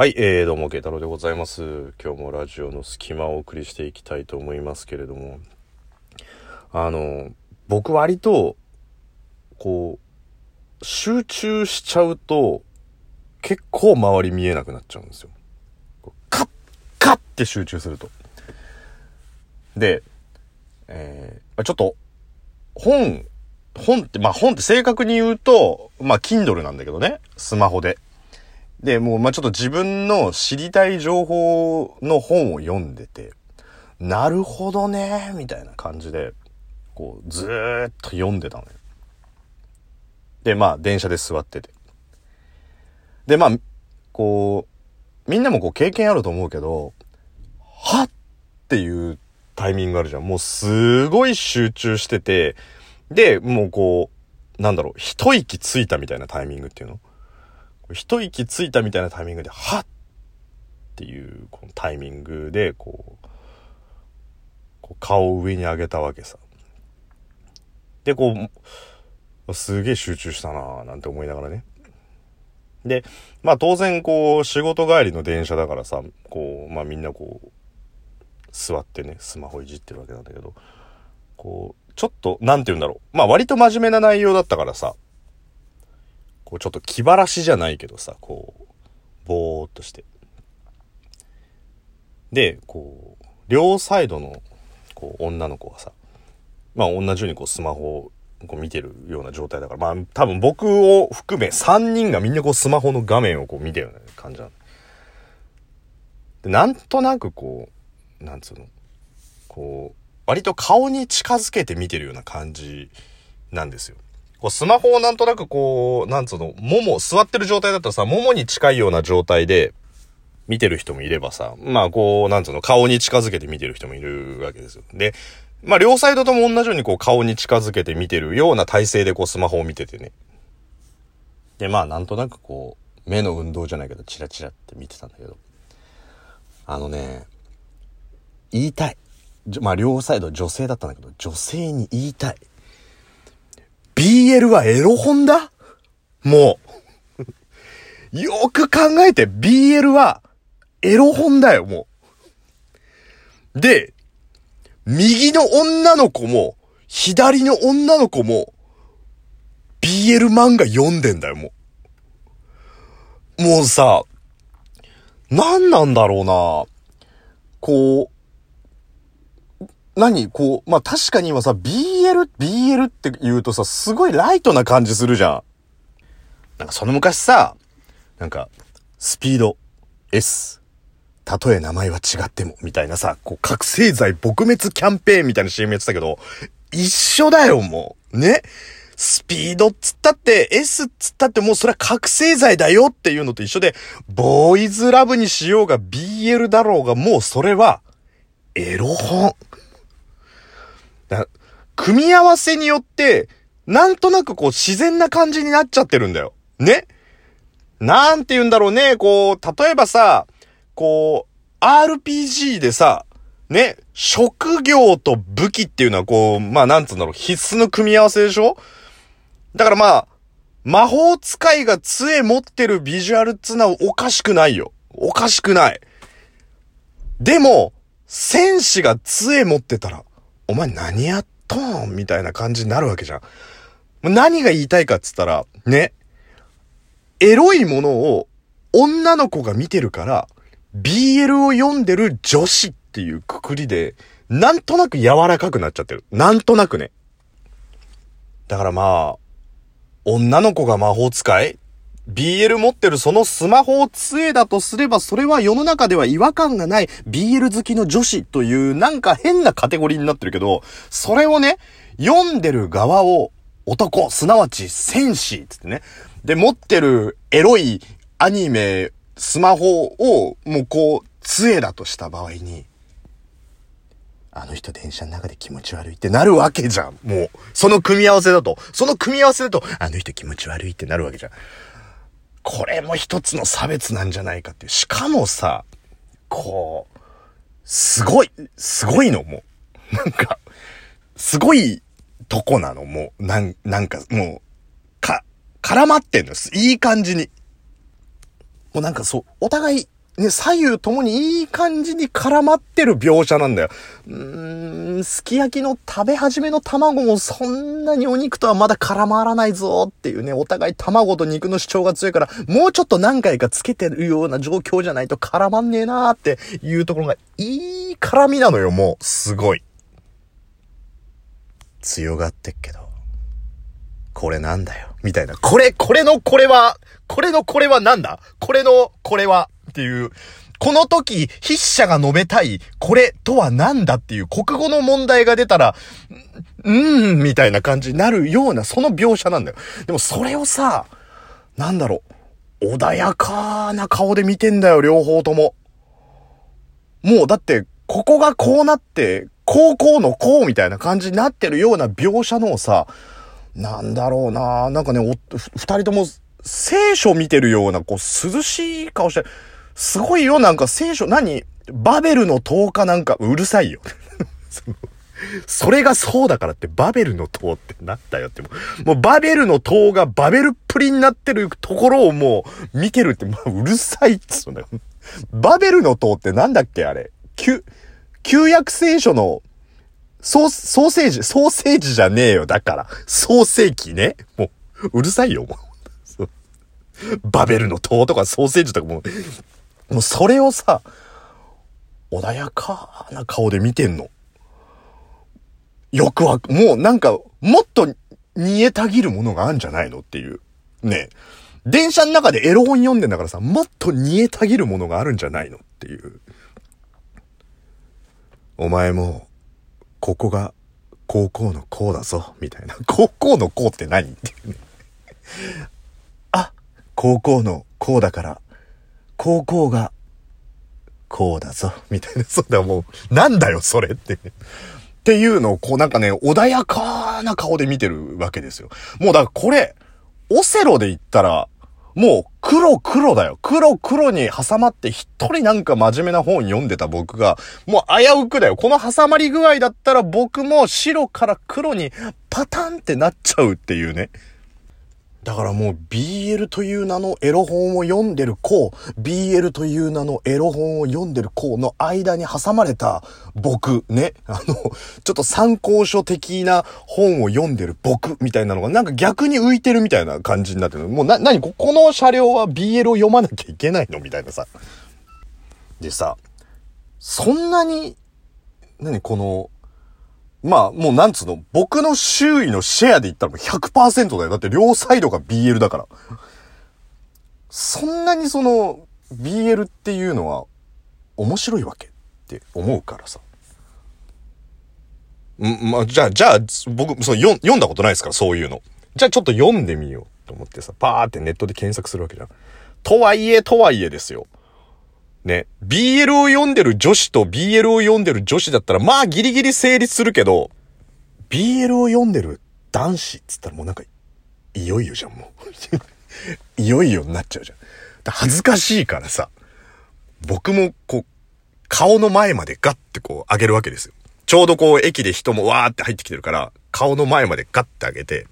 はい、えー、どうも、慶太郎でございます。今日もラジオの隙間をお送りしていきたいと思いますけれども、あの、僕割と、こう、集中しちゃうと、結構周り見えなくなっちゃうんですよ。カッ、カッって集中すると。で、えー、ちょっと、本、本って、まあ本って正確に言うと、まあ Kindle なんだけどね、スマホで。で、もう、ま、ちょっと自分の知りたい情報の本を読んでて、なるほどね、みたいな感じで、こう、ずーっと読んでたのよ。で、まあ、電車で座ってて。で、まあ、こう、みんなもこう経験あると思うけど、はっっていうタイミングあるじゃん。もうすごい集中してて、で、もうこう、なんだろう、一息ついたみたいなタイミングっていうの一息ついたみたいなタイミングで、はっっていうこのタイミングで、こう、こう顔を上に上げたわけさ。で、こう、すげえ集中したなぁ、なんて思いながらね。で、まあ当然こう、仕事帰りの電車だからさ、こう、まあみんなこう、座ってね、スマホいじってるわけなんだけど、こう、ちょっと、なんて言うんだろう。まあ割と真面目な内容だったからさ、こうちょっと気晴らしじゃないけどさ、こう、ぼーっとして。で、こう、両サイドの、こう、女の子がさ、まあ同じようにこうスマホをこう見てるような状態だから、まあ多分僕を含め3人がみんなこうスマホの画面をこう見てるような感じなの。で、なんとなくこう、なんつうの、こう、割と顔に近づけて見てるような感じなんですよ。こうスマホをなんとなくこう、なんつうの、もも、座ってる状態だとさ、ももに近いような状態で見てる人もいればさ、まあこう、なんつうの、顔に近づけて見てる人もいるわけですよ。で、まあ両サイドとも同じようにこう顔に近づけて見てるような体勢でこうスマホを見ててね。で、まあなんとなくこう、目の運動じゃないけど、チラチラって見てたんだけど。あのね、言いたい。まあ両サイド女性だったんだけど、女性に言いたい。BL はエロ本だ？もう。よく考えて、BL はエロ本だよ、もう。で、右の女の子も、左の女の子も、BL 漫画読んでんだよ、もう。もうさ、何なんだろうな。こう、何こう、まあ、確かに今さ、BL、BL って言うとさ、すごいライトな感じするじゃん。なんかその昔さ、なんか、スピード S。たとえ名前は違っても、みたいなさ、こう、覚醒剤撲滅キャンペーンみたいな CM やってたけど、一緒だよ、もう。ね？スピードっつったって、S っつったってもうそれは覚醒剤だよっていうのと一緒で、ボーイズラブにしようが BL だろうが、もうそれは、エロ本。だ組み合わせによって、なんとなくこう自然な感じになっちゃってるんだよ。ね？なんて言うんだろうね、こう、例えばさ、こう、RPG でさ、ね、職業と武器っていうのはこう、まあなんつうんだろう、必須の組み合わせでしょ？だからまあ、魔法使いが杖持ってるビジュアルっつうのはおかしくないよ。おかしくない。でも、戦士が杖持ってたら、お前何やっとんみたいな感じになるわけじゃん。何が言いたいかっつったら、ね、エロいものを女の子が見てるから、BL を読んでる女子っていうくくりで、なんとなく柔らかくなっちゃってる。なんとなくね。だからまあ、女の子が魔法使い ?BL 持ってるそのスマホを杖だとすれば、それは世の中では違和感がない BL 好きの女子というなんか変なカテゴリーになってるけど、それをね、読んでる側を男、すなわち戦士つってね。で、持ってるエロいアニメ、スマホをもうこう、杖だとした場合に、あの人電車の中で気持ち悪いってなるわけじゃん。もう、その組み合わせだと。その組み合わせだと、あの人気持ち悪いってなるわけじゃん。これも一つの差別なんじゃないかっていう。しかもさ、こう、すごい、すごいの、もう。なんか、すごいとこなの、もう。なん、なんか、もう、か、絡まってんの。いい感じに。もうなんかそう、お互い、ね、左右ともにいい感じに絡まってる描写なんだよ。うーん、すき焼きの食べ始めの卵もそんなにお肉とはまだ絡まらないぞっていうね、お互い卵と肉の主張が強いから、もうちょっと何回かつけてるような状況じゃないと絡まんねえなーっていうところが、いい絡みなのよ、もう。すごい。強がってっけど、これなんだよ。みたいな。これ、これのこれは、これのこれはなんだ？これのこれはっていう、この時、筆者が述べたい、これとは何だっていう国語の問題が出たら、うーん、みたいな感じになるような、その描写なんだよ。でもそれをさ、なんだろう、穏やかな顔で見てんだよ、両方とも。もうだって、ここがこうなって、高校のこうみたいな感じになってるような描写のさ、なんだろうななんかね、二人とも聖書見てるような、こう、涼しい顔して、すごいよ、なんか聖書、何？バベルの塔かなんか、うるさいよ。それがそうだからって、バベルの塔ってなったよって、もう、バベルの塔がバベルっぷりになってるところをもう見てるって、もううるさいっつうんだよ。バベルの塔ってなんだっけあれ？旧、旧約聖書の、ソー、ソーセージ、ソーセージじゃねえよ。だから。創世記ね。もう、うるさいよ、もう。バベルの塔とかソーセージとかもう、もうそれをさ、穏やかな顔で見てんの。よくわ、もうなんか、もっと煮えたぎるものがあるんじゃないのっていう。ね電車の中でエロ本読んでんだからさ、もっと煮えたぎるものがあるんじゃないのっていう。お前も、ここが高校の校だぞ、みたいな。高校の校って何っていうね。高校のこうだから、高校がこうだぞ、みたいな。そうだ、もう、なんだよ、それって。っていうのを、こうなんかね、穏やかな顔で見てるわけですよ。もうだからこれ、オセロで言ったら、もう黒黒だよ。黒黒に挟まって一人なんか真面目な本読んでた僕が、もう危うくだよ。この挟まり具合だったら僕も白から黒にパタンってなっちゃうっていうね。だからもう BL という名のエロ本を読んでる子、BL という名のエロ本を読んでる子の間に挟まれた僕、ね。あの、ちょっと参考書的な本を読んでる僕みたいなのがなんか逆に浮いてるみたいな感じになってる。もうな、なにこの車両は BL を読まなきゃいけないのみたいなさ。でさ、そんなに、何この、まあ、もうなんつうの、僕の周囲のシェアで言ったらもう100%だよ。だって両サイドが BL だから。そんなにその、BL っていうのは面白いわけって思うからさ。ん、まあ、じゃあ、じゃあ、僕、そう、読んだことないですから、そういうの。じゃあちょっと読んでみようと思ってさ、パーってネットで検索するわけじゃん。とはいえ、とはいえですよ。ね、BL を読んでる女子と BL を読んでる女子だったら、まあギリギリ成立するけど、BL を読んでる男子っつったらもうなんか、いよいよじゃん、もう。いよいよになっちゃうじゃん。恥ずかしいからさ、僕もこう、顔の前までガッてこう上げるわけですよ。ちょうどこう駅で人もわーって入ってきてるから、顔の前までガッて上げて、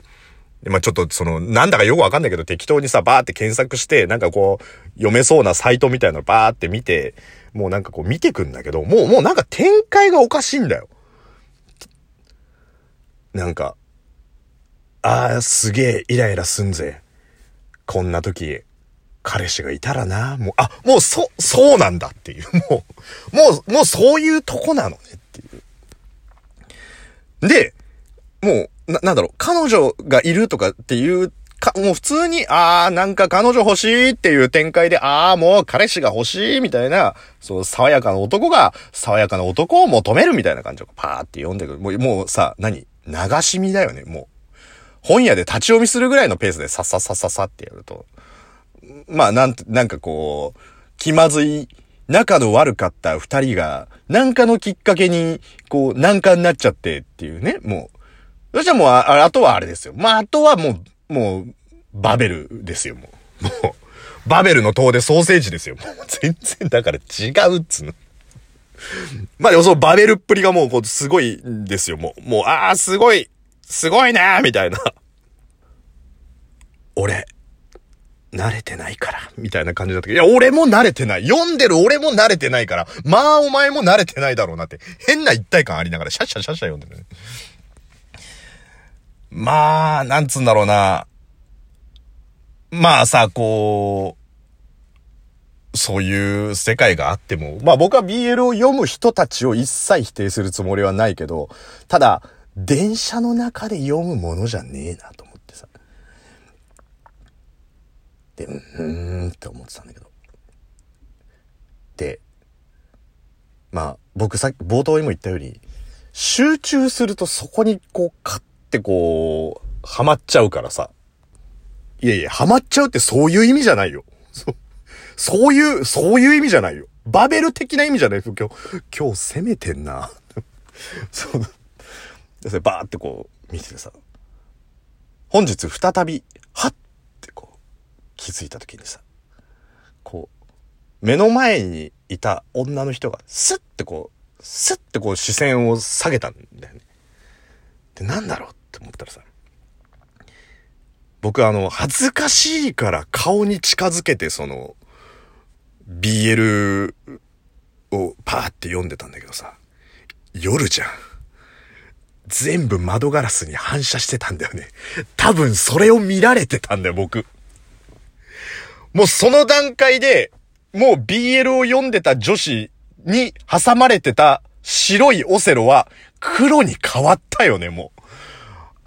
まあちょっとその、なんだかよくわかんないけど適当にさ、バーって検索して、なんかこう、読めそうなサイトみたいなのバーって見て、もうなんかこう見てくんだけど、もう、もうなんか展開がおかしいんだよ。なんか、ああ、すげえイライラすんぜ。こんな時、彼氏がいたらな、もう、あ、もうそ、そうなんだっていう、もう、もう、もうそういうとこなのねっていう。で、もう、な、なんだろう、彼女がいるとかっていうか、もう普通に、あー、なんか彼女欲しいっていう展開で、あー、もう彼氏が欲しいみたいな、そう、爽やかな男が、爽やかな男を求めるみたいな感じをパーって読んでくる。もう、もうさ、何流し見だよね、もう。本屋で立ち読みするぐらいのペースでさっさっさっさっさってやると。まあ、なんて、なんかこう、気まずい、仲の悪かった二人が、なんかのきっかけに、こう、難関になっちゃってっていうね、もう、そしたらもう、あ、あとはあれですよ。まあ、あとはもう、もう、バベルですよ、もう。もう、バベルの塔でソーセージですよ。もう全然、だから違うっつうの。まあでもそのバベルっぷりがもう、こう、すごいんですよ、もう。もう、ああ、すごい、すごいなーみたいな。俺、慣れてないから、みたいな感じだったけど、いや、俺も慣れてない。読んでる俺も慣れてないから、まあお前も慣れてないだろうなって、変な一体感ありながら、シャッシャシャッシャ読んでるね。まあ、なんつうんだろうな。まあさ、こう、そういう世界があっても、まあ僕は BL を読む人たちを一切否定するつもりはないけど、ただ、電車の中で読むものじゃねえなと思ってさ。で、うーんって思ってたんだけど。で、まあ僕さっき冒頭にも言ったように、集中するとそこにこう、ッてこう、ハマっちゃうからさ。いやいや、ハマっちゃうってそういう意味じゃないよ。そそういう、そういう意味じゃないよ。バベル的な意味じゃない今日、今日攻めてんな。そう。で、それバーってこう、見ててさ。本日再び、はっってこう、気づいた時にさ。こう、目の前にいた女の人が、スッてこう、スッてこう視線を下げたんだよね。で、なんだろうって思ったらさ。僕あの、恥ずかしいから顔に近づけてその、BL をパーって読んでたんだけどさ、夜じゃん。全部窓ガラスに反射してたんだよね。多分それを見られてたんだよ、僕。もうその段階で、もう BL を読んでた女子に挟まれてた白いオセロは黒に変わったよね、もう。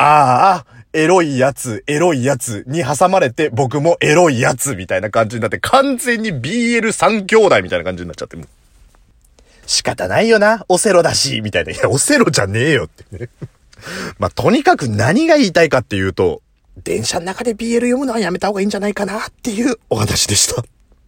ああ、エロいやつ、エロいやつに挟まれて、僕もエロいやつみたいな感じになって、完全に BL3 兄弟みたいな感じになっちゃって、もう。仕方ないよな、オセロだし、みたいな。いや、オセロじゃねえよってね。まあ、とにかく何が言いたいかっていうと、電車の中で BL 読むのはやめた方がいいんじゃないかなっていうお話でした。